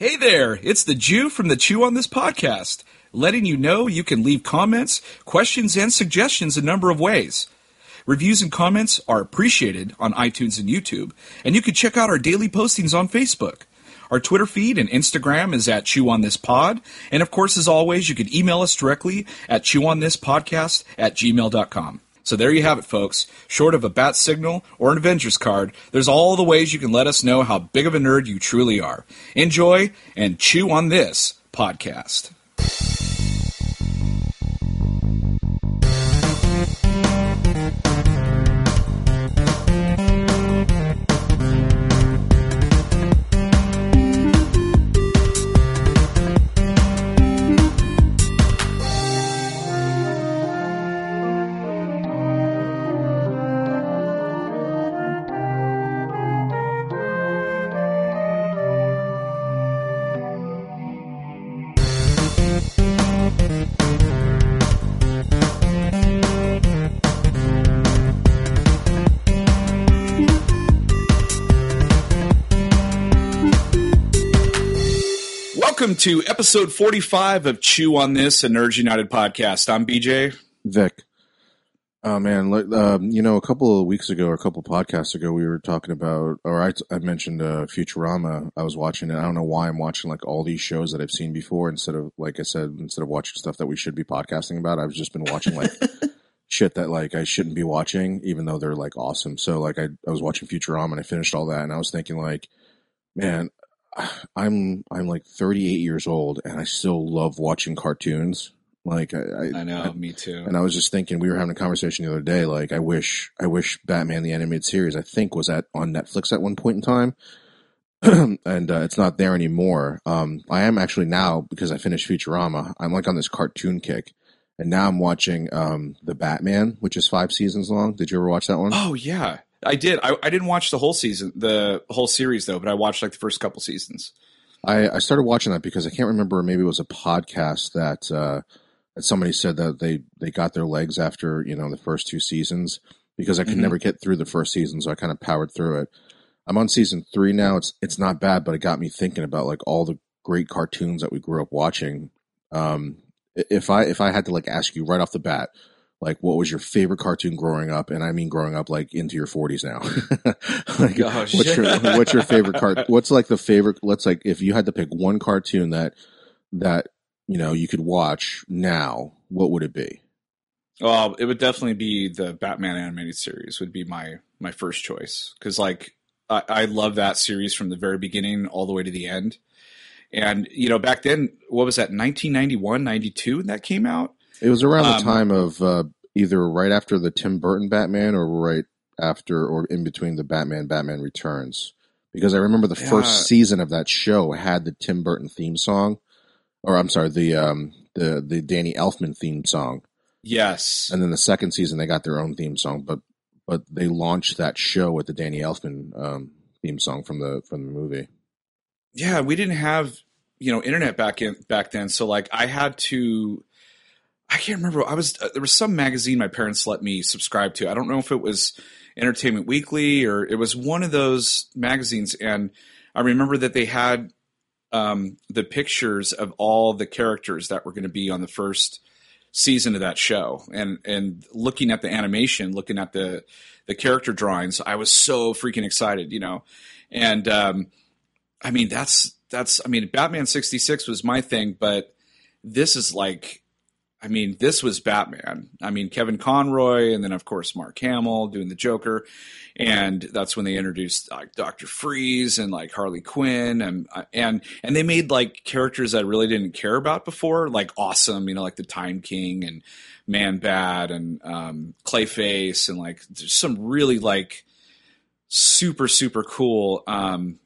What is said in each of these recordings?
Hey there, it's the Jew from the Chew on This podcast, letting you know you can leave comments, questions, and suggestions a number of ways. Reviews and comments are appreciated on iTunes and YouTube, and you can check out our daily postings on Facebook. Our Twitter feed and Instagram is at Chew on This Pod, and of course, as always, you can email us directly at chewonthispodcast at gmail.com. So there you have it, folks. Short of a bat signal or an Avengers card, there's all the ways you can let us know how big of a nerd you truly are. Enjoy and chew on this podcast. To episode 45 of Chew on This, a Nerds United podcast. I'm BJ. Vic. Oh man, um, you know, a couple of weeks ago or a couple podcasts ago, we were talking about, or I, I mentioned uh, Futurama. I was watching it. I don't know why I'm watching like all these shows that I've seen before instead of, like I said, instead of watching stuff that we should be podcasting about. I've just been watching like shit that like I shouldn't be watching, even though they're like awesome. So like I, I was watching Futurama and I finished all that, and I was thinking like, man, I'm I'm like 38 years old and I still love watching cartoons. Like I, I, I know, I, me too. And I was just thinking, we were having a conversation the other day. Like I wish, I wish Batman the animated series, I think, was at on Netflix at one point in time, and uh, it's not there anymore. Um, I am actually now because I finished Futurama. I'm like on this cartoon kick, and now I'm watching um, the Batman, which is five seasons long. Did you ever watch that one? Oh yeah, I did. I, I didn't watch the whole season, the whole series though, but I watched like the first couple seasons. I, I started watching that because I can't remember. Maybe it was a podcast that uh, that somebody said that they they got their legs after you know the first two seasons because I could Mhm. never get through the first season, so I kind of powered through it. I'm on season three now. It's it's not bad, but it got me thinking about like all the great cartoons that we grew up watching. Um, if I if I had to like ask you right off the bat, like what was your favorite cartoon growing up, and I mean growing up like into your 40s now. like, Gosh. what's your what's your favorite cart? What's like the favorite? Let's like if you had to pick one cartoon that that you know you could watch now, what would it be? Well, it would definitely be the Batman animated series. Would be my my first choice because like I, I love that series from the very beginning all the way to the end. And you know, back then, what was that? 1991, 92 that came out. It was around Um, the time of uh, either right after the Tim Burton Batman or right after or in between the Batman Batman Returns. Because I remember the Yeah. first season of that show had the Tim Burton theme song, or I'm sorry, the um the the Danny Elfman theme song, Yes, and then the second season they got their own theme song, but but they launched that show with the Danny Elfman um, theme song from the from the movie. yeah, we didn't have you know internet back in back then, so like I had to. I can't remember. I was uh, there was some magazine my parents let me subscribe to. I don't know if it was Entertainment Weekly or it was one of those magazines, and I remember that they had um, the pictures of all the characters that were going to be on the first season of that show, and and looking at the animation, looking at the the character drawings, I was so freaking excited, you know, and um, I mean that's that's I mean Batman sixty six was my thing, but this is like I mean, this was Batman. I mean, Kevin Conroy, and then of course Mark Hamill doing the Joker, and that's when they introduced like Doctor Freeze and like Harley Quinn, and and and they made like characters I really didn't care about before, like awesome, you know, like the Time King and Man Bat and um, Clayface, and like some really like super super cool um,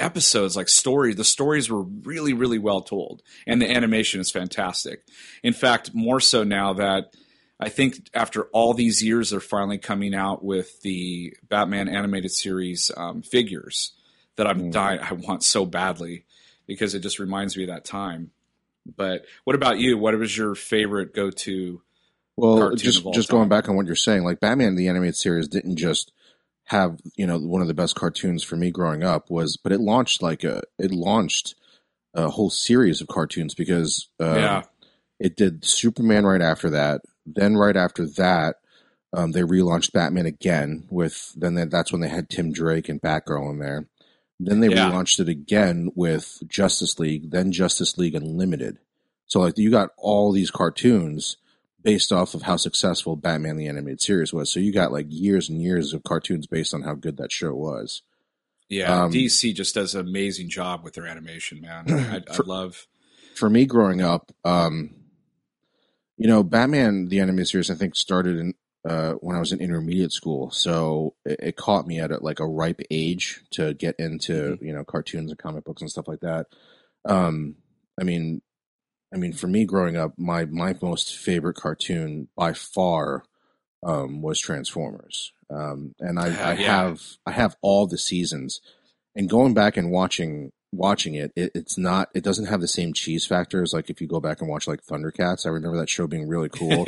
episodes like story the stories were really really well told and the animation is fantastic in fact more so now that i think after all these years they're finally coming out with the batman animated series um, figures that i'm Mm. dying i want so badly because it just reminds me of that time but what about you what was your favorite go-to Well, cartoon just of all just time. going back on what you're saying, like Batman the animated series didn't just have you know one of the best cartoons for me growing up was, but it launched like a it launched a whole series of cartoons because uh, yeah. it did Superman right after that. Then right after that, um, they relaunched Batman again with then they, that's when they had Tim Drake and Batgirl in there. Then they Yeah. relaunched it again with Justice League, then Justice League Unlimited. So like you got all these cartoons based off of how successful Batman the animated series was. So you got like years and years of cartoons based on how good that show was. Yeah, Um, DC just does an amazing job with their animation, man. I, I For- love. for me growing up, um, you know, Batman the animated series I think started in uh, when I was in intermediate school, so it, it caught me at a, like a ripe age to get into you know cartoons and comic books and stuff like that. Um, I mean, I mean, for me growing up, my my most favorite cartoon by far um, was Transformers, um, and I, I yeah. have I have all the seasons, and going back and watching watching it, it, it's not it doesn't have the same cheese factor as like if you go back and watch like Thundercats. I remember that show being really cool,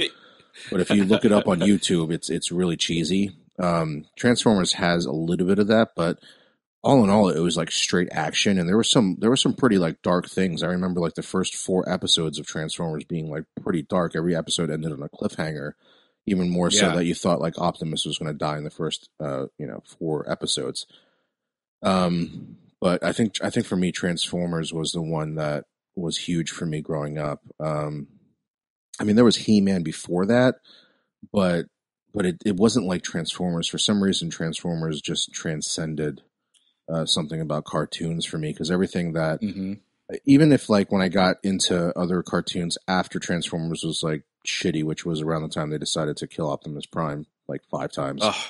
but if you look it up on YouTube, it's it's really cheesy. Um, Transformers has a little bit of that, but all in all, it was like straight action, and there was some there were some pretty like dark things. I remember like the first four episodes of Transformers being like pretty dark. Every episode ended on a cliffhanger, even more so Yeah. that you thought like Optimus was going to die in the first uh you know four episodes. Um, but I think I think for me, Transformers was the one that was huge for me growing up. Um, I mean, there was He Man before that, but but it, it wasn't like Transformers. For some reason, Transformers just transcended uh, something about cartoons for me because everything that hmm even if like when I got into other cartoons after Transformers was like shitty, which was around the time they decided to kill Optimus Prime like five times. Oh,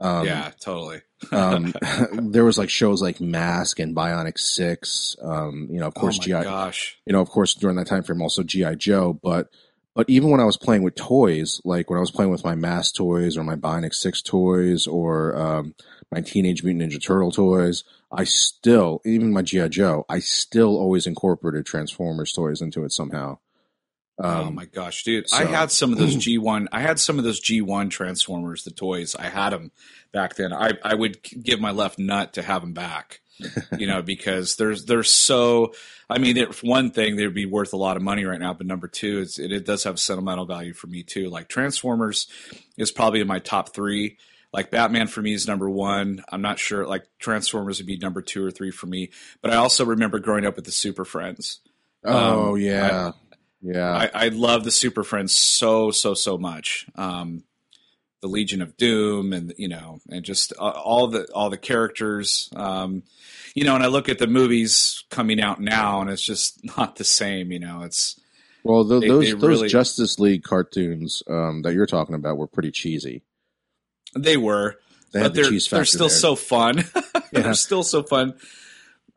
um, yeah, totally. um, there was like shows like Mask and Bionic Six. Um, you know, of course, oh GI. gosh. You know, of course, during that time frame, also GI Joe. But but even when I was playing with toys, like when I was playing with my Mask toys or my Bionic Six toys or um, my Teenage Mutant Ninja Turtle toys, I still, even my GI Joe, I still always incorporated Transformers toys into it somehow. oh Um, my gosh, dude! I had some of those G one. I had some of those G one Transformers, the toys. I had them back then. I I would give my left nut to have them back. You know, because there's they're so. I mean, if one thing they'd be worth a lot of money right now, but number two, it's, it, it does have sentimental value for me too. Like Transformers is probably in my top three. Like Batman for me is number one. I'm not sure. Like Transformers would be number two or three for me. But I also remember growing up with the Super Friends. oh Um, yeah, yeah. I, I love the Super Friends so so so much. Um, the Legion of Doom, and you know, and just uh, all the all the characters. Um, you know, and I look at the movies coming out now, and it's just not the same. You know, it's well, th- they- those they those really- Justice League cartoons um, that you're talking about were pretty cheesy. they were, They but the they're they're still there. so fun. Yeah. they're still so fun.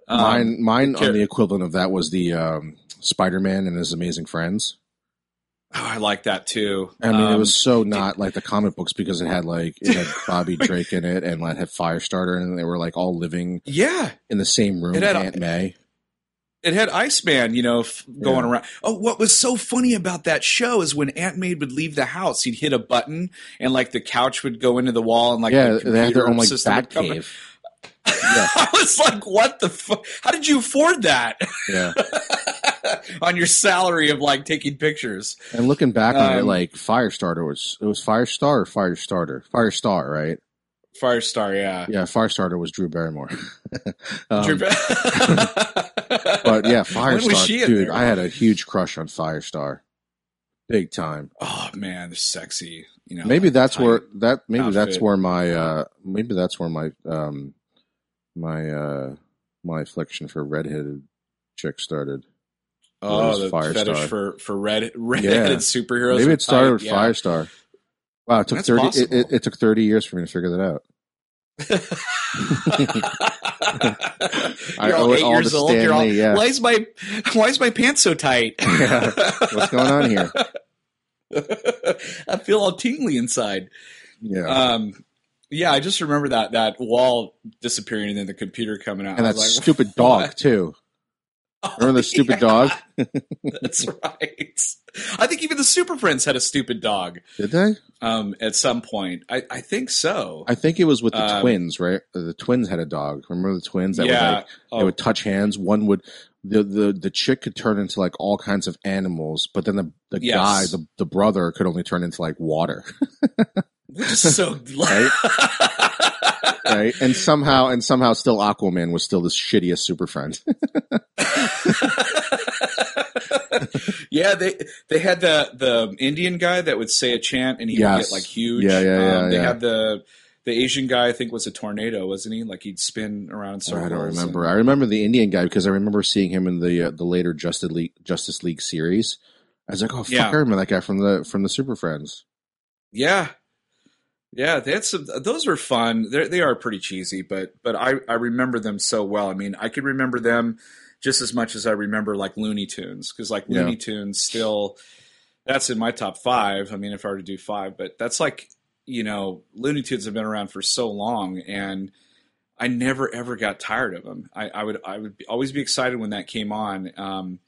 Um, mine, mine the on the equivalent of that was the um, Spider-Man and his Amazing Friends. Oh, I like that too. I mean, it Um, was so not like the comic books because it had like it had Bobby Drake in it and like had Firestarter and they were like all living yeah. in the same room. It had- Aunt May. it had Iceman, you know, f- going Yeah. around. Oh, what was so funny about that show is when Aunt May would leave the house, he'd hit a button and like the couch would go into the wall and like yeah, the they had their own like bat cave. Yeah. I was like, what the fuck? How did you afford that Yeah, on your salary of like taking pictures? and looking back on it, Um, like Firestarter was it was Firestar or Firestarter? Firestar, right? Firestar, yeah. Yeah, Firestarter was Drew Barrymore. Um, Drew- but yeah, Firestar, dude. there? I had a huge crush on Firestar, big time. Oh man, they're sexy. You know, maybe that's where that maybe that's where my uh maybe that's where my um my uh my affliction for redheaded chick started. Oh the Firestar. fetish for for red redheaded Yeah. superheroes. maybe it started with yeah. Firestar. Wow, it took That's thirty. It, it, it took thirty years for me to figure that out. I You're all owe it eight all years to old. You're all, yeah. Why is my why is my pants so tight? Yeah. What's going on here? I feel all tingly inside. Yeah, Um, yeah, I just remember that that wall disappearing and then the computer coming out. and that like, stupid dog what? too. Remember the stupid dog? That's right. I think even the Super Friends had a stupid dog. Did they? Um, at some point, I, I think so. I think it was with the Um, twins, right? The twins had a dog. Remember the twins that yeah. would like Oh, they would touch hands. One would the the the chick could turn into like all kinds of animals, but then the the Yes. guy, the the brother, could only turn into like water, so Right? right? and somehow and somehow still Aquaman was still the shittiest super friend. yeah, they they had the the Indian guy that would say a chant and he would get like huge. Yeah, yeah, yeah, Um, they yeah. had the the Asian guy. I think was a tornado, wasn't he? Like he'd spin around in I circles. don't remember. and- I remember the Indian guy because I remember seeing him in the uh, the later Justice League Justice League series. I was like, oh fuck, Yeah. I remember that guy from the from the Super Friends. Yeah, yeah, some. Those are fun. They they are pretty cheesy, but but I I remember them so well. I mean, I could remember them just as much as I remember like Looney Tunes because like Yeah. Looney Tunes still that's in my top five. I mean, if I were to do five, but that's like you know Looney Tunes have been around for so long and. I never ever got tired of them. I, I would I would be, always be excited when that came on. Um,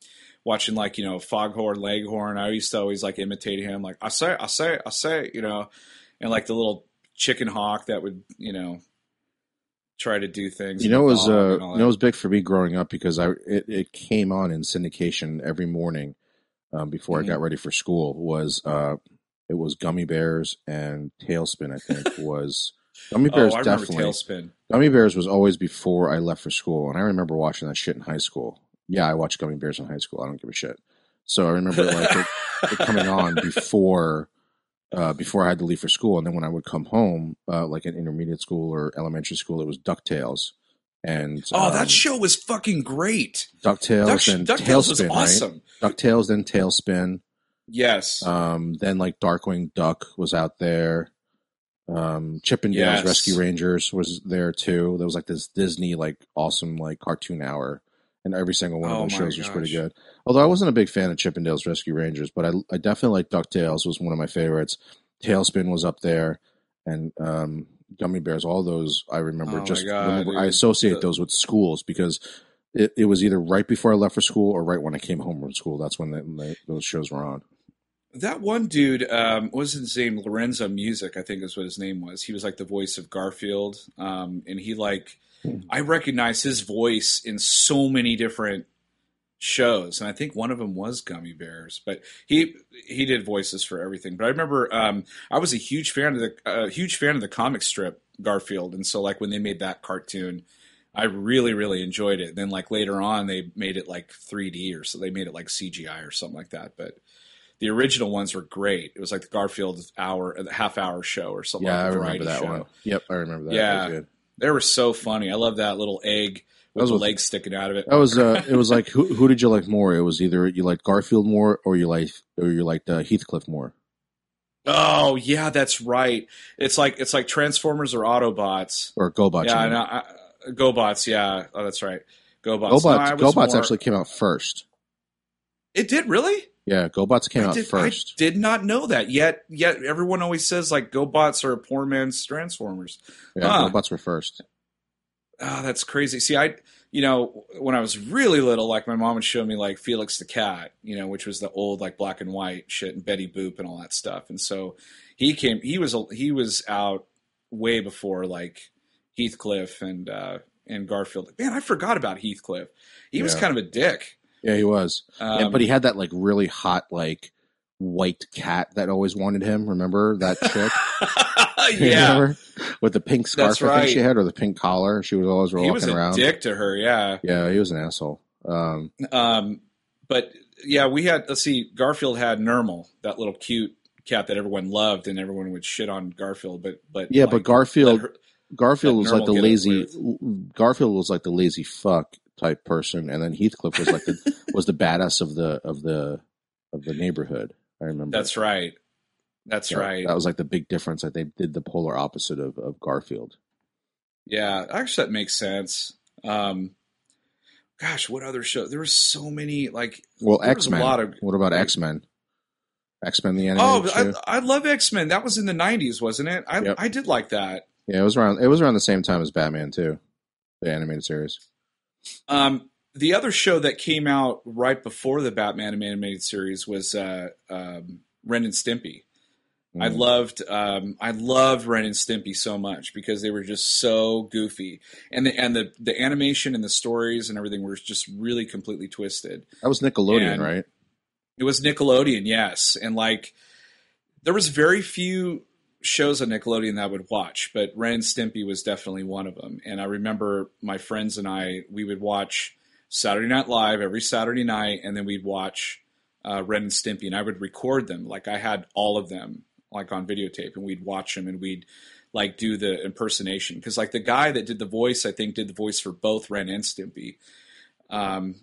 watching like you know Foghorn Leghorn, I used to always like imitate him. Like I say, I say, I say, you know, and like the little chicken hawk that would you know try to do things. You know, it was uh, you know, it was big for me growing up because I it, it came on in syndication every morning um, before Mhm. I got ready for school. Was uh, it was Gummy Bears and Tailspin? I think was Gummy Bears oh, I remember definitely. Tailspin. Gummy Bears was always before I left for school, and I remember watching that shit in high school. Yeah, I watched Gummy Bears in high school. I don't give a shit. So I remember like it, it coming on before uh, before I had to leave for school, and then when I would come home, uh, like in intermediate school or elementary school, it was Ducktales. And oh, um, that show was fucking great. Ducktales Duck, and Ducktales was Tailspin, right? Ducktales, then Tailspin. Yes. Um, then like Darkwing Duck was out there. Um, Chip Chippendales Yes. Rescue Rangers was there too. There was like this Disney like awesome like cartoon hour, and every single one Oh of those shows was pretty good. Although I wasn't a big fan of Chippendales Rescue Rangers, but I I definitely like Ducktales was one of my favorites. Tailspin was up there, and um, Gummy Bears. All those I remember. Oh just God, remember, I associate The- those with schools because. It, it was either right before I left for school or right when I came home from school. That's when, the, the, those shows were on. That one dude, um, was his name? Lorenzo Music, I think is what his name was. He was like the voice of Garfield, um, and he like Hmm. I recognize his voice in so many different shows, and I think one of them was Gummy Bears. But he he did voices for everything. But I remember um, I was a huge fan of the uh, huge fan of the comic strip Garfield, and so like when they made that cartoon. I really, really enjoyed it. then, like later on, they made it like 3D or so they made it like CGI or something like that. But the original ones were great. It was like the Garfield hour, the half hour show or something. Yeah, like I remember that show. one. Yep, I remember that. Yeah. that was good. They were so funny. I love that little egg with was the what- legs sticking out of it. That was uh, it was like who who did you like more? It was either you liked Garfield more or you like or you liked uh, Heathcliff more. oh yeah, that's right. It's like it's like Transformers or Autobots. Or GoBots. yeah, you I know. I, GoBots. Yeah, oh, that's right. GoBots. GoBots, No, GoBots more- actually came out first. It did really. Yeah, GoBots came I out did, first. I did not know that. Yet, yet everyone always says like GoBots are a poor man's Transformers. Yeah, Huh. GoBots were first. Oh, that's crazy. See, I, you know, when I was really little, like my mom would show me like Felix the Cat, you know, which was the old like black and white shit and Betty Boop and all that stuff. And so he came, he was, he was out way before like Heathcliff and, uh, and Garfield. Man, I forgot about Heathcliff. He was kind of a dick. Yeah, he was. Um, yeah, but he had that like really hot like white cat that always wanted him. Remember that chick? yeah. Remember? With the pink scarf That's I think she had, or the pink collar. She was always He walking was a around. dick to her. Yeah. Yeah, he was an asshole. Um, Um, but yeah, we had let's see, Garfield had Nermal, that little cute cat that everyone loved, and everyone would shit on Garfield. But but yeah, like, but Garfield her- Garfield was like the lazy. Garfield was like the lazy fuck type person, and then Heathcliff was like the was the badass of the of the of the neighborhood. I remember. that's right, that's That- right. That was like the big difference. That they did the polar opposite of, of Garfield. yeah, actually, that makes sense. Um, gosh, what other show? There were so many. Like, Well, X a Men. lot of- What about X Men? X Men the oh, animated show. I, I love X Men. That was in the '90s, wasn't it? I Yep. I did like that. yeah, it was around. It was around the same time as Batman too, the animated series. Um, the other show that came out right before the Batman animated series was uh, um, Ren and Stimpy. I Mm. loved um, I loved Ren and Stimpy so much because they were just so goofy, and the and the the animation and the stories and everything were just really completely twisted. That was Nickelodeon, And- right? It was Nickelodeon, yes, and like there was very few shows on Nickelodeon that I would watch, but Ren and Stimpy was definitely one of them. And I remember my friends and I we would watch Saturday Night Live every Saturday night, and then we'd watch uh, Ren and Stimpy, and I would record them. Like I had all of them like on videotape, and we'd watch them, and we'd like do the impersonation because like the guy that did the voice, I think did the voice for both Ren and Stimpy. Um,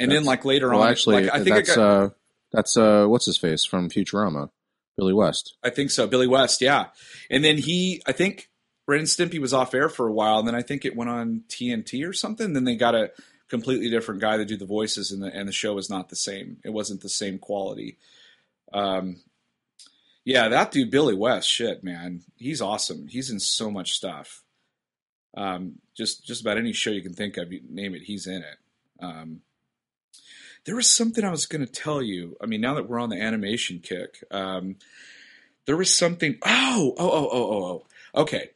and then like later Well, on, actually, like, I think that's got, uh, that's uh, what's his face from Futurama, Billy West. I think so. Billy West, yeah. And then he, I think Ren and Stimpy was off air for a while, and then I think it went on TNT or something. Then they got a completely different guy to do the voices, and the and the show was not the same. It wasn't the same quality. Um, yeah, that dude Billy West, shit, man, he's awesome. He's in so much stuff. Um, just just about any show you can think of, you name it, he's in it. Um, there was something I was going to tell you. I mean, now that we're on the animation kick, um, there was something. Oh, oh, oh, oh, oh, oh. Okay.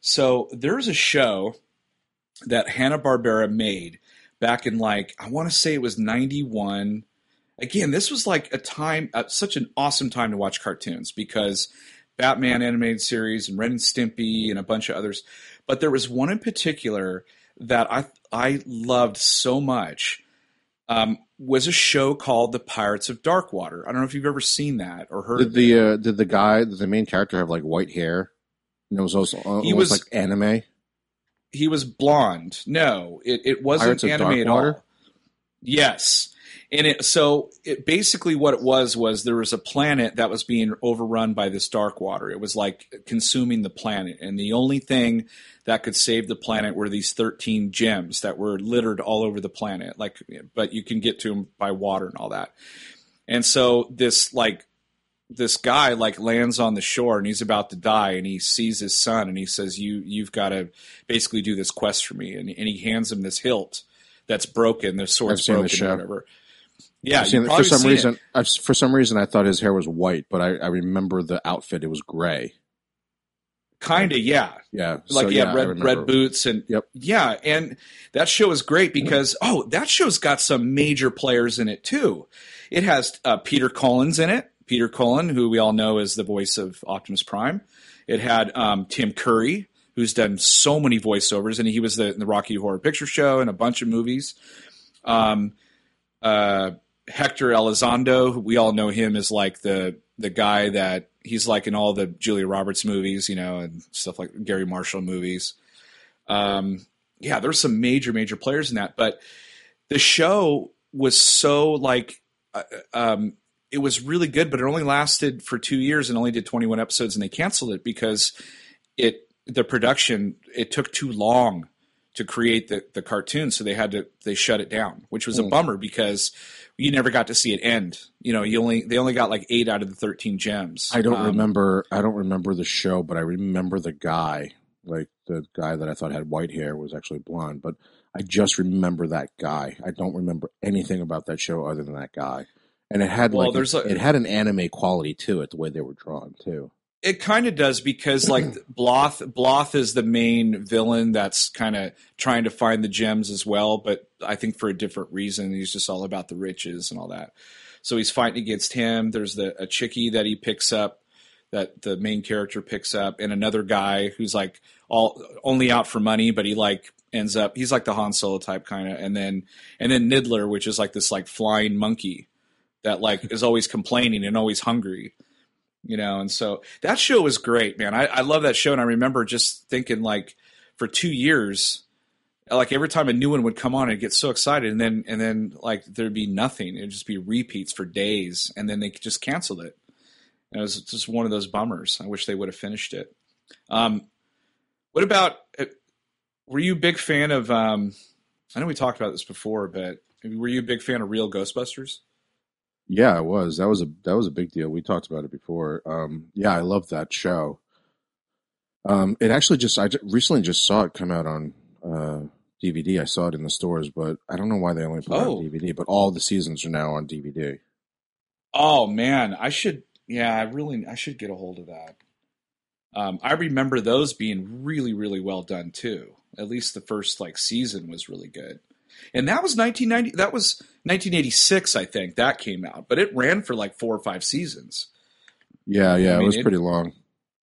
So there's a show that Hanna Barbera made back in like I want to say it was '91. Again, this was like a time, uh, such an awesome time to watch cartoons because Batman animated series and Ren and Stimpy and a bunch of others. But there was one in particular that I I loved so much. Um, was a show called The Pirates of Darkwater. I don't know if you've ever seen that or heard Did of it. the uh, did the guy, did the main character, have like white hair? And it was also almost was- like anime. He was blonde. No, it, it wasn't anime at all. Yes. And it, so it basically what it was was there was a planet that was being overrun by this dark water. It was like consuming the planet, and the only thing that could save the planet were these thirteen gems that were littered all over the planet. Like, but you can get to them by water and all that. And so this like this guy like lands on the shore and he's about to die and he sees his son and he says you you've got to basically do this quest for me. And, and he hands him this hilt that's broken the sword's the broken show. or whatever. Yeah for some reason, I've, for some reason, I thought his hair was white, but I, I remember the outfit; it was gray. kind of yeah. Yeah, like so, he had yeah, red red boots and Yep. yeah and that show is great because oh that show's got some major players in it too. It has uh, peter collins in it peter cullen who we all know is the voice of optimus prime it had um, tim curry who's done so many voiceovers and he was the, in the rocky horror picture show and a bunch of movies um, uh, hector elizondo we all know him as like the the guy that he's like in all the Julia Roberts movies, you know, and stuff like Garry Marshall movies. Um, yeah, there's some major, major players in that, but the show was so like, uh, um, it was really good, but it only lasted for two years and only did 21 episodes, and they canceled it because it the production it took too long to create the the cartoon, so they had to they shut it down, which was a Hmm. bummer because you never got to see it end. You know, you only they only got like eight out of the 13 gems. I don't Um, remember. I don't remember the show, but I remember the guy. Like the guy that I thought had white hair was actually blonde, but I just remember that guy. I don't remember anything about that show other than that guy. And it had Well, like there's a- it had an anime quality to it, the way they were drawn too. It kind of does because like Bloth Bloth is the main villain that's kind of trying to find the gems as well, but I think for a different reason. He's just all about the riches and all that. So he's fighting against him. There's the a chickie that he picks up that the main character picks up and another guy who's like all only out for money, but he like ends up he's like the Han Solo type kind of and then and then Niddler, which is like this like flying monkey that like is always complaining and always hungry you know? And so that show was great man. I, I love that show and i remember just thinking like for two years like every time a new one would come on i'd get so excited and then and then like there'd be nothing. It'd just be repeats for days and then they just canceled it. And it was just one of those bummers. I wish they would have finished it. Um what about uh, were you a big fan of um i know we talked about this before but were you a big fan of real ghostbusters Yeah, it was. That was a that was a big deal. We talked about it before. Um, yeah, I love that show. Um, it actually just I recently just saw it come out on uh, DVD. I saw it in the stores, but I don't know why they only put it Oh. on DVD. But all the seasons are now on DVD. Oh man, I should. Yeah, I really. I should get a hold of that. Um, I remember those being really, really well done too. At least the first like season was really good, and that was 1990. That was 1986, I think that came out, but it ran for like four or five seasons. Yeah, yeah, I it was it- pretty long.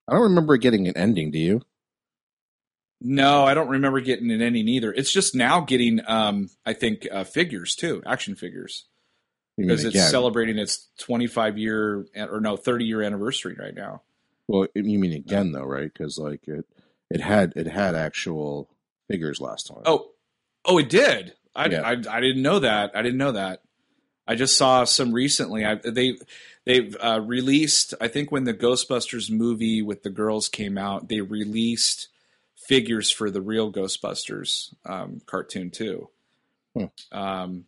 I don't remember getting an ending. Do you? No, I don't remember getting an ending either. It's just now getting, um, I think, uh, figures too, action figures, because it's again? celebrating its 25 year or no 30 year anniversary right now. Well, you mean again though, right? Because like it, it had it had actual figures last time. Oh, oh, it did. I, Yeah. I, I didn't know that. I didn't know that. I just saw some recently. I, they they've uh, released. I think when the Ghostbusters movie with the girls came out, they released figures for the real Ghostbusters um, cartoon too. Hmm. Um,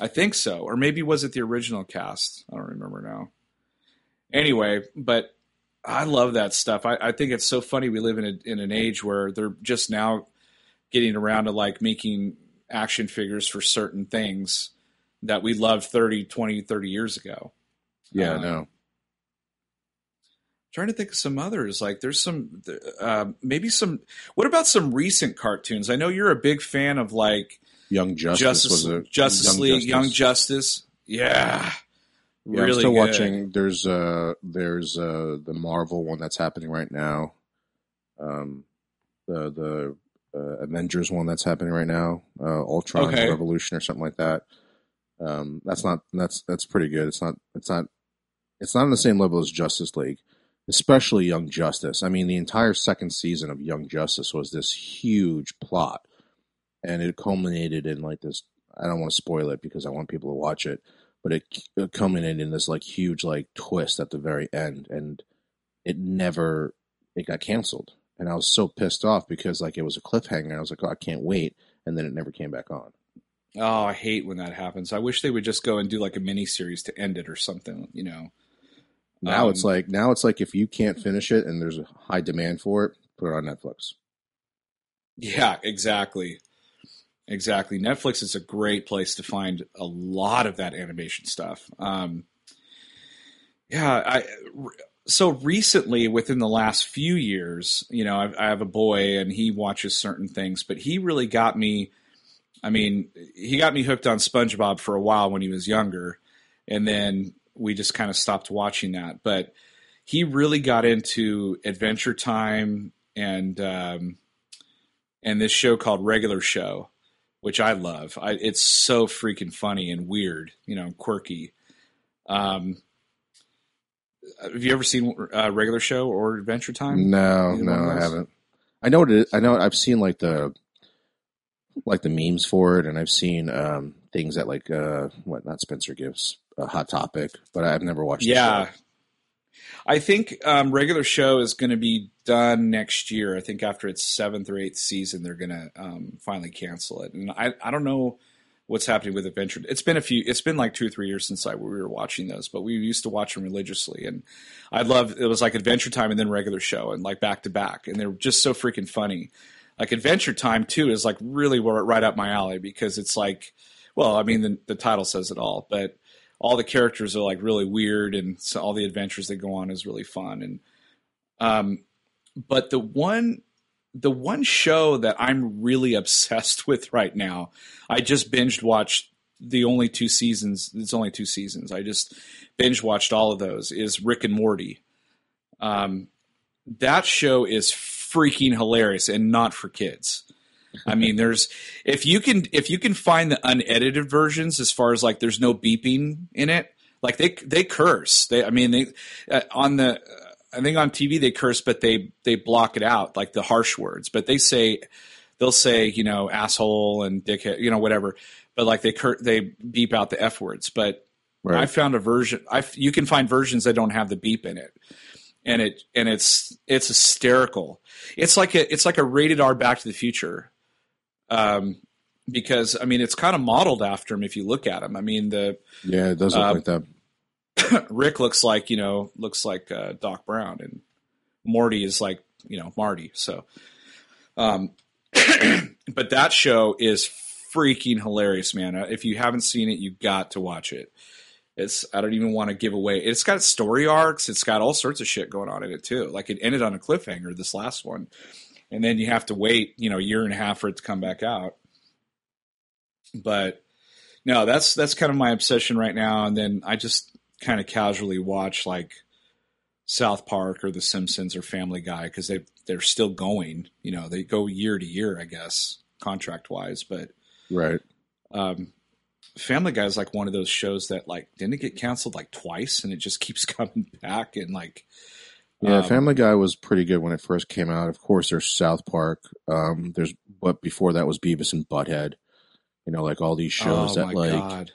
I think so, or maybe was it the original cast? I don't remember now. Anyway, but I love that stuff. I, I think it's so funny. We live in a, in an age where they're just now getting around to like making action figures for certain things that we loved 30, 20, 30 years ago. yeah, um, no. trying to think of some others. Like there's some, uh, maybe some, what about some recent cartoons? I know you're a big fan of like Young Justice, Justice, Justice Young League, Justice. Young Justice. Yeah. Yeah, really I'm still good. watching. There's uh there's uh the Marvel one that's happening right now. Um, the the uh, Avengers one that's happening right now. Uh, Ultron Okay. Revolution or something like that. Um, that's not that's that's pretty good. It's not it's not it's not on the same level as Justice League, especially Young Justice. I mean, the entire second season of Young Justice was this huge plot, and it culminated in like this. I don't want to spoil it because I want people to watch it but it, it culminated in this like huge like twist at the very end and it never it got canceled and i was so pissed off because like it was a cliffhanger i was like oh i can't wait and then it never came back on Oh, I hate when that happens. I wish they would just go and do like a mini series to end it or something, you know. now Um, it's like now it's like if you can't finish it and there's a high demand for it put it on netflix Yeah, exactly. Exactly. Netflix is a great place to find a lot of that animation stuff. Um, yeah, I so recently within the last few years, you know, I, I have a boy and he watches certain things, but he really got me. I mean, he got me hooked on SpongeBob for a while when he was younger, and then we just kind of stopped watching that. But he really got into Adventure Time and um, and this show called Regular Show, which I love. I, it's so freaking funny and weird, you know, quirky. Um, have you ever seen uh, Regular Show or Adventure Time? no Either no i haven't i know it is. i know i've seen like the like the memes for it and i've seen um things that like uh what not Spencer's Gifts a hot topic but i've never watched the Yeah. I think um, regular show is going to be done next year. I think after its seventh or eighth season, they're going to um, finally cancel it. And I, I don't know what's happening with Adventure. It's been a few. It's been like two or three years since I we were watching those, but we used to watch them religiously. And I love it was like Adventure Time and then regular show and like back to back, and they're just so freaking funny. Like Adventure Time too is like really right up my alley because it's like, well, I mean the the title says it all, but all the characters are like really weird and so all the adventures that go on is really fun and um but the one the one show that I'm really obsessed with right now I just binged watched the only two seasons it's only two seasons. I just binge watched all of those is Rick and Morty. Um that show is freaking hilarious and not for kids. I mean, there's if you can if you can find the unedited versions as far as like there's no beeping in it, like they they curse. They I mean they uh, on the I think on TV they curse, but they they block it out like the harsh words. But they say they'll say you know asshole and dickhead, you know whatever. But like they cur- they beep out the f words. But right I found a version. I you can find versions that don't have the beep in it, and it and it's it's hysterical. It's like a it's like a rated R Back to the Future, um, because I mean it's kind of modeled after him if you look at him. I mean the yeah it does look uh, like that Rick looks like you know looks like uh, Doc Brown, and Morty is like you know Marty. So, um, but that show is freaking hilarious, man. Uh, If you haven't seen it, you got to watch it. It's I don't even want to give away. It's got story arcs. It's got all sorts of shit going on in it too. Like it ended on a cliffhanger. This last one, and then you have to wait, you know, a year and a half for it to come back out. But no, that's that's kind of my obsession right now. And then I just kind of casually watch like South Park or The Simpsons or Family Guy because they they're still going. You know, they go year to year, I guess, contract wise. But Right. um, Family Guy is like one of those shows that like didn't it get canceled like twice and it just keeps coming back and like Yeah, um, Family Guy was pretty good when it first came out. Of course, there's South Park. Um, there's but before that was Beavis and Butthead. You know, like all these shows oh that my like god.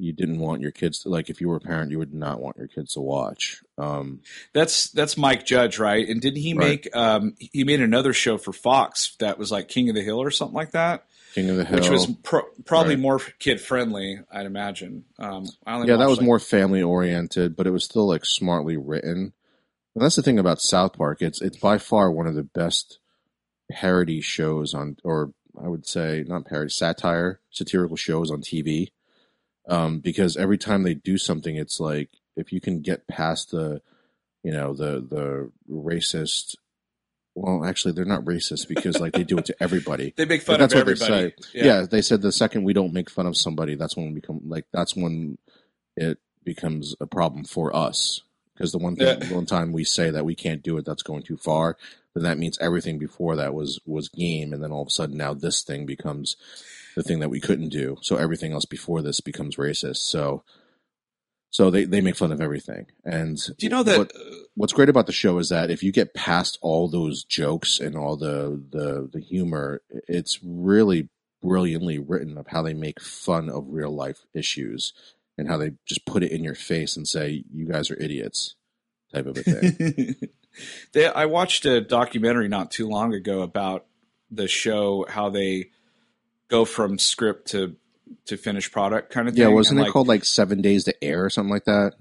You didn't want your kids to like. If you were a parent, you would not want your kids to watch. Um, That's that's Mike Judge, right? And didn't he Right. make um he made another show for Fox that was like King of the Hill or something like that, King of the Hill. which was pro- probably Right. more kid friendly, I'd imagine. Um, yeah, that was like- more family oriented, but it was still like smartly written. And that's the thing about South Park. It's it's by far one of the best parody shows on, or I would say not parody, satire, satirical shows on TV. Um, because every time they do something, it's like if you can get past the, you know, the the racist. Well, actually, they're not racist because like they do it to everybody. They make But fun that's of what they everybody. say. Yeah. they said the second we don't make fun of somebody, that's when we become like that's when it becomes a problem for us. Because the one thing, Yeah. one time we say that we can't do it, that's going too far. Then that means everything before that was was game, and then all of a sudden now this thing becomes the thing that we couldn't do. So everything else before this becomes racist. So, so they they make fun of everything. And Do you know that? what- what's great about the show is that if you get past all those jokes and all the the the humor, it's really brilliantly written of how they make fun of real life issues and how they just put it in your face and say you guys are idiots type of a thing. they, I watched a documentary not too long ago about the show, how they go from script to to finished product kind of thing. yeah, wasn't And, it called like Seven Days to Air or something like that?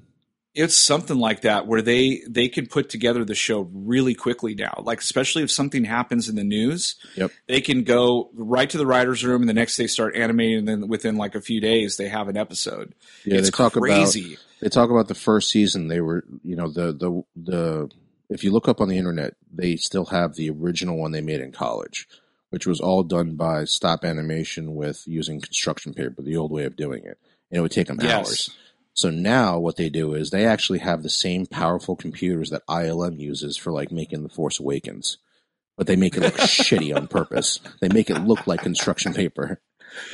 It's something like that where they they can put together the show really quickly now. Like especially if something happens in the news, Yep. they can go right to the writers' room, and the next day start animating. And then within like a few days, they have an episode. Yeah, it's they talk about crazy. they talk about the first season they were you know the the the if you look up on the internet they still have the original one they made in college which was all done by stop animation with using construction paper the old way of doing it. And it would take them Yes. hours. So now what they do is they actually have the same powerful computers that ilm uses for like making the force awakens. But they make it look shitty on purpose. They make it look like construction paper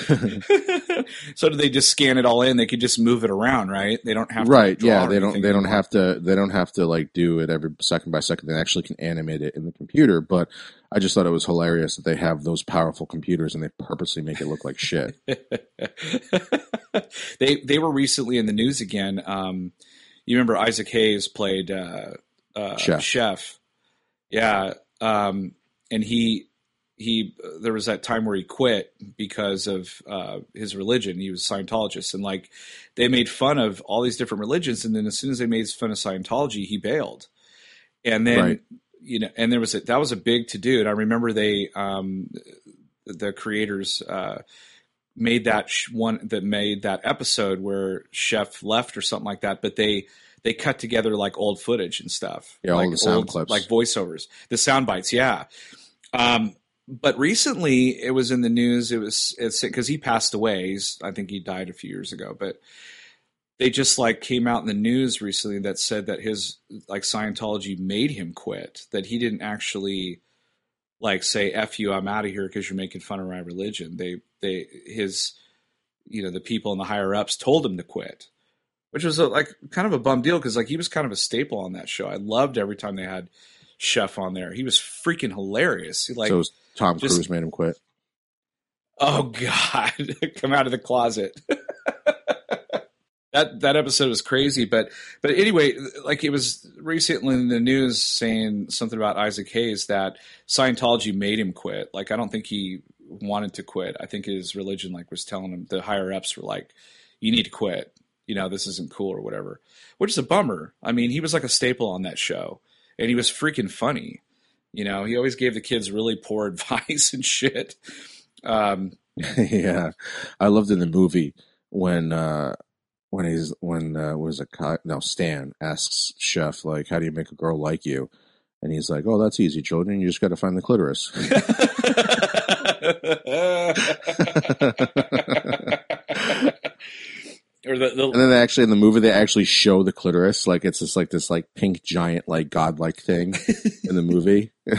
so do they just scan it all in? They could just move it around, right? They don't have right yeah they don't they don't have to they don't have to like do it every second by second they actually can animate it in the computer but i just thought it was hilarious that they have those powerful computers and they purposely make it look like shit they they were recently in the news again. Um, you remember Isaac Hayes played uh, uh, Chef. Chef, yeah, um, and he he there was that time where he quit because of uh, his religion. He was a Scientologist, and like they made fun of all these different religions, and then as soon as they made fun of Scientology, he bailed. And then Right. you know, and there was a that was a big to do. And I remember they um, the creators. Uh, made that sh- one that made that episode where chef left or something like that but they they cut together like old footage and stuff Yeah, all like the sound old, clips. like voiceovers the sound bites yeah um but recently it was in the news it was it's because he passed away he's i think he died a few years ago but they just like came out in the news recently that said that his like scientology made him quit that he didn't actually like say "f you," I'm out of here because you're making fun of my religion. They they his you know the people in the higher ups told him to quit, which was a, like kind of a bum deal because like he was kind of a staple on that show. I loved every time they had Chef on there. He was freaking hilarious. He, like so tom just- cruise made him quit Oh God, come out of the closet. that that episode was crazy, but but anyway, like it was recently in the news saying something about Isaac Hayes that Scientology made him quit. Like I don't think he wanted to quit. I think his religion like was telling him the higher ups were like, you need to quit. You know, this isn't cool or whatever. Which is a bummer. I mean, he was like a staple on that show, and he was freaking funny. You know, he always gave the kids really poor advice and shit. Um, yeah, I loved in the movie when uh when he's when uh was a co- no Stan asks Chef like how do you make a girl like you, and he's like oh that's easy children you just got to find the clitoris. or the, the And then they actually in the movie they actually show the clitoris like it's just like this like pink giant like godlike thing in the movie.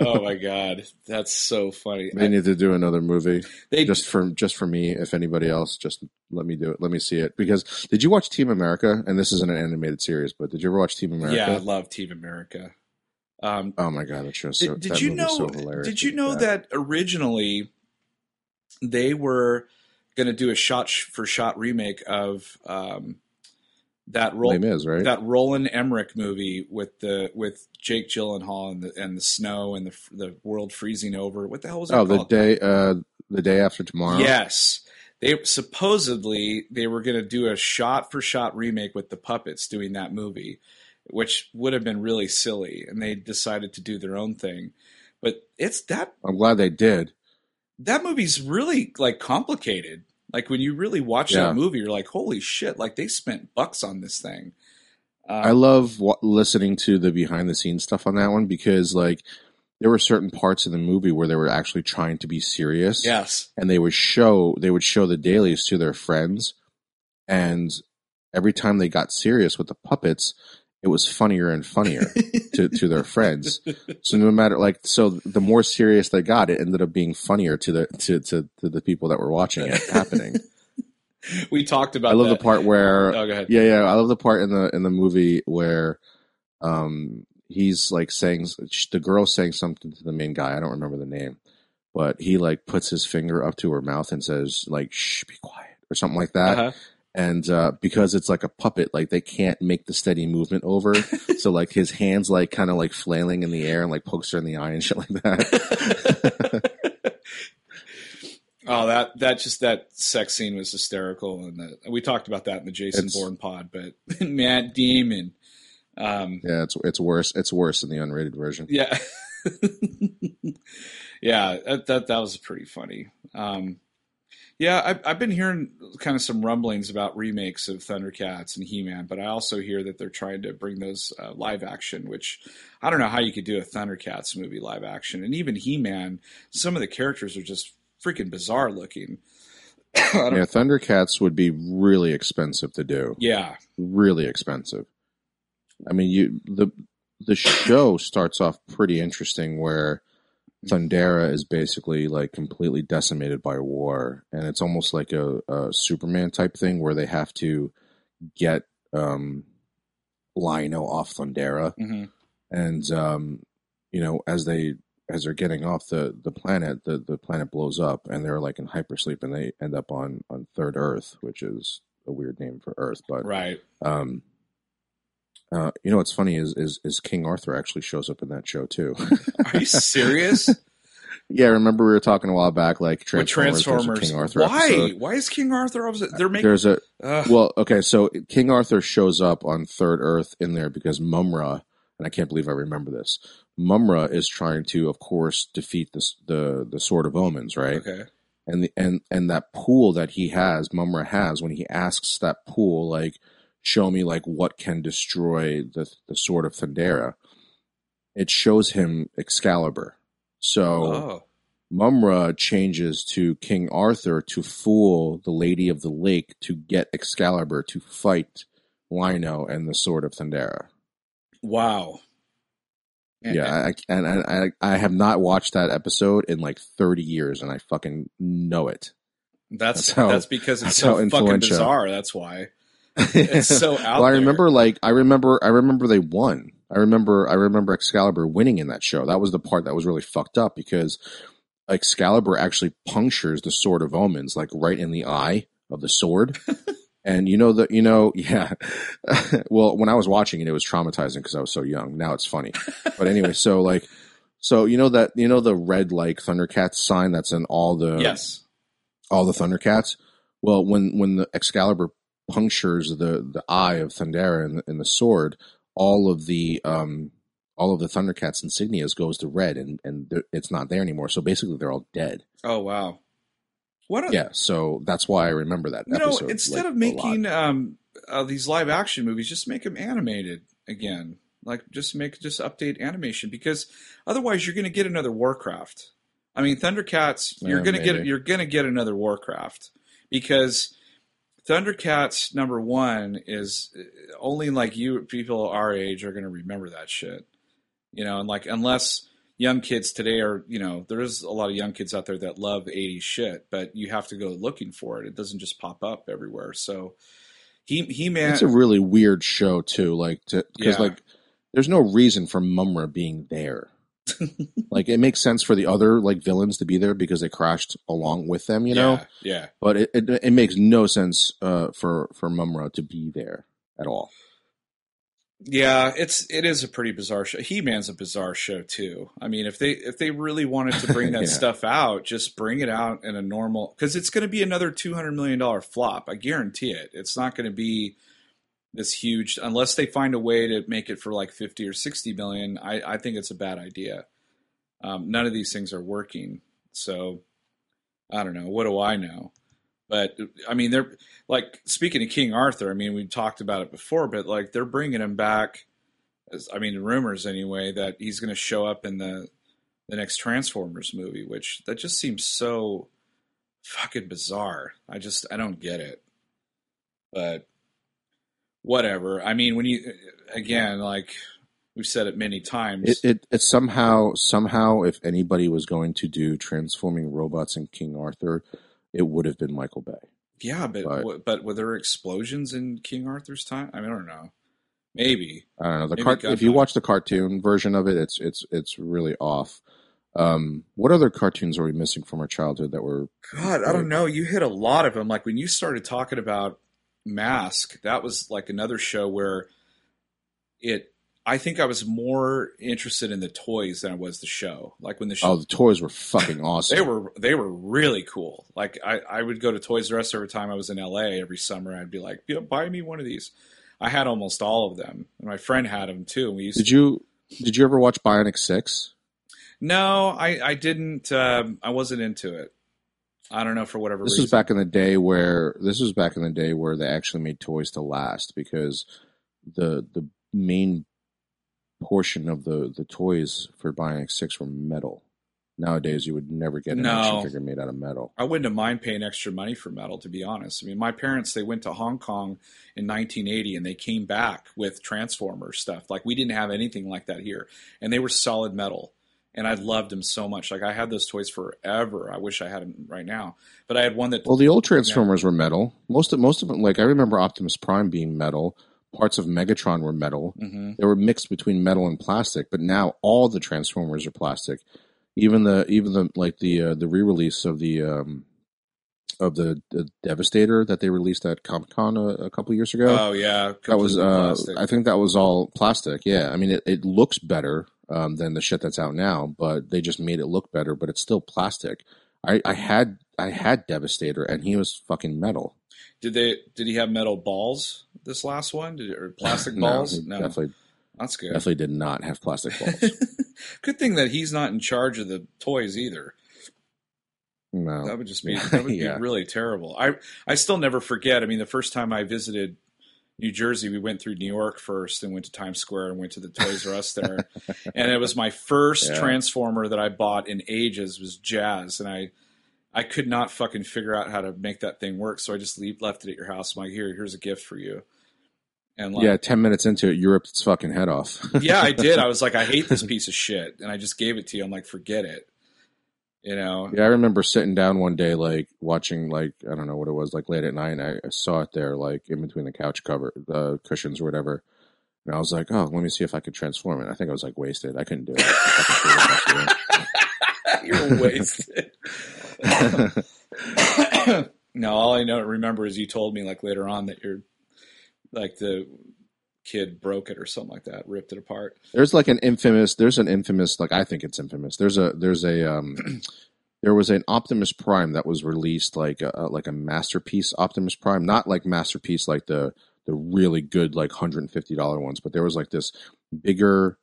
oh my god, that's so funny. They need to do another movie They just for just for me. If anybody else, just let me do it. Let me see it. Because did you watch Team America? And this isn't an animated series, but did you ever watch Team America? yeah, I love Team America. Um, Oh my god, that show so did, did that you know? so hilarious. did you know that originally they were going to do a shot sh- for shot remake of um, that role? name is right? that Roland Emmerich movie with the with Jake Gyllenhaal and the and the snow and the the world freezing over. What the hell was that oh, the day uh the day after tomorrow. Yes. They supposedly they were going to do a shot for shot remake with the puppets doing that movie, which would have been really silly, and they decided to do their own thing. But it's that I'm glad they did. That movie's really like complicated. Like when you really watch Yeah. that movie, you're like, "Holy shit!" Like they spent bucks on this thing. Um, I love wa listening to the behind the scenes stuff on that one because like there were certain parts of the movie where they were actually trying to be serious. yes, and they would show they would show the dailies to their friends and every time they got serious with the puppets it was funnier and funnier to, to their friends so no matter like so the more serious they got it ended up being funnier to the to, to, to the people that were watching it happening we talked about. i love that. the part where Oh, yeah yeah i love the part in the in the movie where um he's like saying the girl saying something to the main guy i don't remember the name but he like puts his finger up to her mouth and says like shh be quiet or something like that Uh-huh. And uh because it's like a puppet like they can't make the steady movement over so like his hands like kind of like flailing in the air and like pokes her in the eye and shit like that oh, that that just that sex scene was hysterical, and the, we talked about that in the Jason It's- Bourne pod. But Matt Damon, um, yeah it's it's worse it's worse in the unrated version yeah, yeah, that, that that was pretty funny. Um, yeah, I've, I've been hearing kind of some rumblings about remakes of Thundercats and He Man, but I also hear that they're trying to bring those uh, live action, which I don't know how you could do a Thundercats movie live action, and even He Man. Some of the characters are just freaking bizarre looking. Yeah thundercats would be really expensive to do yeah, really expensive. I mean, you the the show starts off pretty interesting where Thundera is basically like completely decimated by war, and it's almost like a, a Superman type thing where they have to get um, Lion-O off Thundera, hmm and um, you know as they as they're getting off the the planet, the the planet blows up, and they're like in hypersleep, and they end up on on Third Earth, which is a weird name for Earth, but right. um, uh, you know what's funny is, is is King Arthur actually shows up in that show too. Are you serious? yeah, remember we were talking a while back, like Transformers, Transformers, King Arthur why? episode. Why is King Arthur? Opposite? They're making. There's a well, okay, so King Arthur shows up on Third Earth in there because Mumm-Ra, and I can't believe I remember this. Mumm-Ra is trying to, of course, defeat this, the the Sword of Omens, right? okay. and the and and that pool that he has, Mumm-Ra has, when he asks that pool, like, show me like what can destroy the the sword of Thundera, it shows him Excalibur. So Oh. Mumm-Ra changes to King Arthur to fool the Lady of the Lake to get Excalibur to fight Lion-O and the sword of Thundera. Wow. And- Yeah, I, and I, I I have not watched that episode in like thirty years, and I fucking know it. That's That's how- that's because it's so fucking bizarre. That's why. It's so out well, I there. remember like I remember I remember they won. I remember I remember Excalibur winning in that show. That was the part that was really fucked up because Excalibur actually punctures the sword of omens like right in the eye of the sword. and you know that you know yeah. well, when I was watching it it was traumatizing because I was so young. Now it's funny. But anyway, so like so you know that you know the red like Thundercats sign that's in all the yes. all the Thundercats. Well, when when the Excalibur punctures the the eye of Thundera in the, in the sword, all of the um all of the Thundercats insignias goes to red, and and it's not there anymore. So basically, they're all dead. Oh wow. What a, Yeah, so that's why I remember that you know, instead like, of making um uh, these live action movies, just make them animated again. Like just make just update animation because otherwise you're going to get another Warcraft. I mean, Thundercats, you're Yeah, going to get you're going to get another Warcraft because Thundercats number one is uh, only like you people our age are going to remember that shit. You know, and like unless young kids today are, you know, there is a lot of young kids out there that love 80s shit, but you have to go looking for it. It doesn't just pop up everywhere. So he he man it's a really weird show too. Like to because Yeah. like there's no reason for Mumm-Ra being there. like it makes sense for the other like villains to be there because they crashed along with them, you know. yeah, yeah. But it, it it makes no sense uh, for for Mumm-Ra to be there at all. Yeah, it's it is a pretty bizarre show. He Man's a bizarre show too. I mean, if they if they really wanted to bring that Yeah. stuff out, just bring it out in a normal because it's going to be another two hundred million dollar flop. I guarantee it. It's not going to be this huge unless they find a way to make it for like fifty or sixty million. I I think it's a bad idea. Um, none of these things are working, so I don't know. What do I know? But I mean, they're like speaking of King Arthur. I mean, we talked about it before, but like they're bringing him back. As, I mean, rumors anyway that he's going to show up in the the next Transformers movie, which that just seems so fucking bizarre. I just I don't get it. But whatever. I mean, when you again, like we've said it many times. It, it it somehow somehow if anybody was going to do transforming robots in King Arthur, it would have been Michael Bay. yeah, but but- but, but were there explosions in King Arthur's time? I mean, I don't know. Maybe. I don't know the cart. If you watch the cartoon version of it, it's it's it's really off. Um, what other cartoons are we missing from our childhood that were? God, I don't know. You hit a lot of them. Like when you started talking about Mask, that was like another show where it. I think I was more interested in the toys than I was the show. Like when the show, Oh, the toys were fucking awesome. they were they were really cool. Like I, I would go to Toys R Us every time I was in LA every summer. I'd be like, "Yeah, buy me one of these. I had almost all of them, and my friend had them too. We used Did to, you did you ever watch Bionic Six? no, I I didn't. Um, I wasn't into it. I don't know for whatever This reason. was back in the day where this was back in the day where they actually made toys to last because the the main portion of the the toys for Bionic Six were metal. Nowadays, you would never get an No. action figure made out of metal. I wouldn't have mind paying extra money for metal, to be honest. I mean, my parents they went to Hong Kong in 1980 and they came back with Transformer stuff. Like we didn't have anything like that here, and they were solid metal. And I loved them so much. Like I had those toys forever. I wish I had them right now, but I had one that Well, the old Transformers were metal. Most of most of them, like I remember Optimus Prime being metal. Parts of Megatron were metal. Mhm. They were mixed between metal and plastic. But now all the Transformers are plastic. Even the even the like the uh, the re release of the um, of the, the Devastator that they released at Comic Con a, a couple years ago. Oh yeah, that was uh. I think that was all plastic. Yeah, I mean it, it looks better um, than the shit that's out now, but they just made it look better. But it's still plastic. I, I had I had Devastator and he was fucking metal. Did they? Did he have metal balls? This last one, did, or plastic balls? he No, definitely that's good. definitely did not have plastic balls. good thing that he's not in charge of the toys either. no, That would just be that would Yeah. be really terrible. I I still never forget. I mean, the first time I visited New Jersey, we went through New York first and went to Times Square and went to the Toys R Us there. and it was my first Yeah. Transformer that I bought in ages was Jazz, and I I could not fucking figure out how to make that thing work. So I just leave, left it at your house. I'm like, here, here's a gift for you. And like, yeah, ten minutes into it, you ripped its fucking head off. yeah, I did. I was like, I hate this piece of shit, and I just gave it to you. I'm like, forget it. You know, Yeah, I remember sitting down one day, like watching, like I don't know what it was, like late at night. And I, saw it there, like in between the couch cover, the cushions or whatever. And I was like, oh, let me see if I could transform it. I think I was like wasted. I couldn't do it. I fucking threw it you're wasted. across the room. no, all I know remember is you told me like later on that you're like the kid broke it or something like that, ripped it apart. there's like an infamous. There's an infamous. Like I think it's infamous. There's a there's a um, there was an Optimus Prime that was released like a, like a masterpiece Optimus Prime, not like masterpiece like the the really good like hundred and fifty dollar ones, but there was like this bigger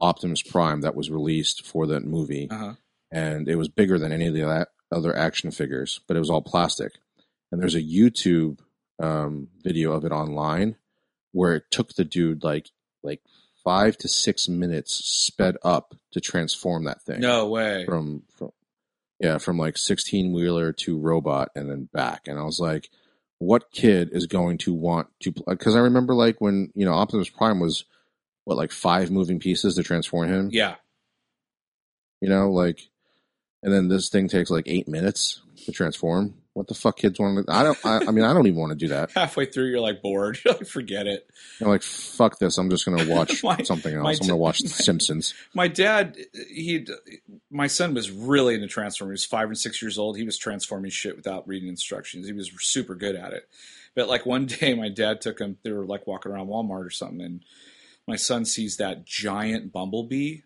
Optimus Prime that was released for that movie, Uh-huh. and it was bigger than any of the other action figures, but it was all plastic. And there's a YouTube um, video of it online where it took the dude like like five to six minutes sped up to transform that thing No way. from from yeah from like 16 wheeler to robot and then back and i was like what kid is going to want to because i remember like when you know optimus prime was what like five moving pieces to transform him Yeah. you know like and then this thing takes like eight minutes to transform what the fuck kids want to i don't I, I mean i don't even want to do that Halfway through, you're like bored. You're like, forget it. i'm like fuck this i'm just gonna watch My- something else i'm gonna watch the simpsons My dad, he, my son was really into transforming. He was five and six years old. He was transforming shit without reading instructions. He was super good at it. But like one day, my dad took him. They were like walking around Walmart or something, and my son sees that giant bumblebee.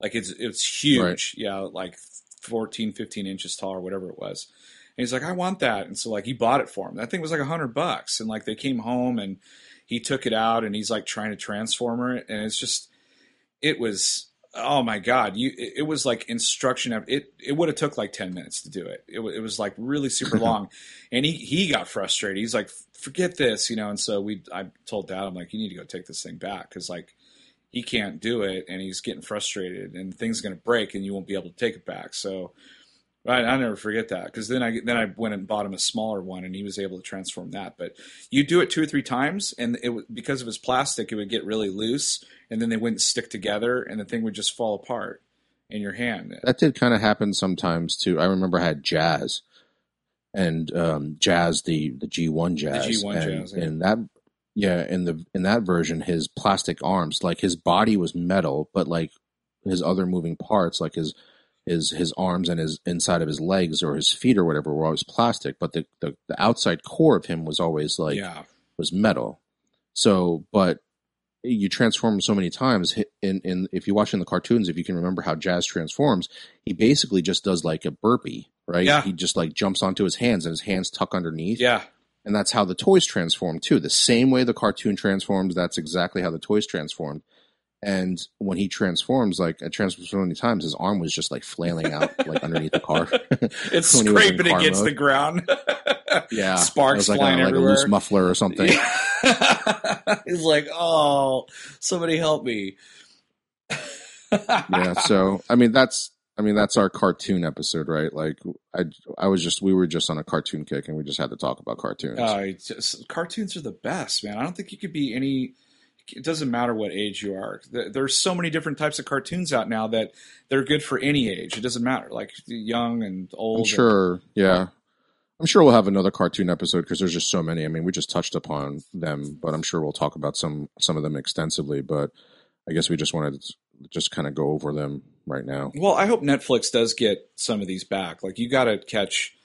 Like it's it's huge. Right. Yeah, like 14, 15 inches tall or whatever it was. And he's like, I want that. And so like he bought it for him. That thing was like a hundred bucks. And like they came home and he took it out and he's like trying to transform it. And it's just, it was, oh my God. You, it, it was like instruction. Of, it, it would have took like 10 minutes to do it. It, it was like really super long. and he, he got frustrated. He's like, forget this, you know? And so we, I told dad, I'm like, you need to go take this thing back. Cause like, he can't do it and he's getting frustrated and things going to break and you won't be able to take it back. So, Right, I never forget that because then I then I went and bought him a smaller one, and he was able to transform that. But you do it two or three times, and it because of his plastic, it would get really loose, and then they wouldn't stick together, and the thing would just fall apart in your hand. that did kind of happen sometimes too. I remember I had Jazz and um, Jazz the the G one Jazz, G1 Jazz, yeah. and that yeah in the in that version his plastic arms like his body was metal, but like his other moving parts like his his his arms and his inside of his legs or his feet or whatever were always plastic, but the the, the outside core of him was always like yeah, was metal. So, but you transform so many times. In in if you watch in the cartoons, if you can remember how Jazz transforms, he basically just does like a burpee, right? Yeah. He just like jumps onto his hands and his hands tuck underneath. yeah, And that's how the toys transform too. The same way the cartoon transforms, that's exactly how the toys transformed. And when he transforms, like it transforms so many times, his arm was just like flailing out like underneath the car. it's When he was in scraping car against mode. the ground. yeah, sparks like, flying a, like a everywhere. loose muffler or something. He's like, oh, somebody help me. yeah so i mean that's i mean that's our cartoon episode right like i i was just we were just on a cartoon kick and we just had to talk about cartoons Uh, just, cartoons are the best, man. I don't think you could be any. It doesn't matter what age you are. There's so many different types of cartoons out now that they're good for any age. It doesn't matter, like young and old. i'm and- sure yeah i'm sure we'll have another cartoon episode because there's just so many i mean we just touched upon them but i'm sure we'll talk about some some of them extensively but i guess we just wanted to just kind of go over them right now Well, I hope Netflix does get some of these back. Like you got to catch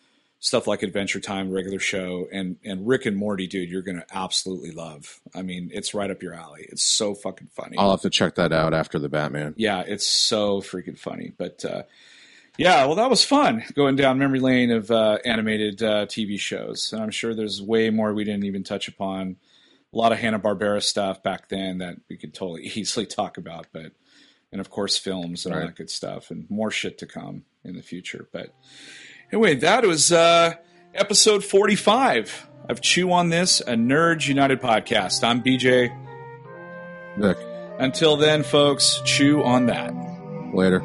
stuff like Adventure Time, regular show, and and Rick and Morty, dude. You're gonna absolutely love. I mean, it's right up your alley. It's so fucking funny. i'll have to check that out after the batman yeah, it's so freaking funny. But uh, yeah, well, that was fun going down memory lane of uh, animated uh, TV shows, and I'm sure there's way more we didn't even touch upon. A lot of Hanna Barbera stuff back then that we could totally easily talk about, but and of course films and all Right. that good stuff, and more shit to come in the future. But anyway, that was uh, episode 45 of Chew on This, a Nerds United podcast. I'm BJ. Vic, Until then, folks, chew on that. later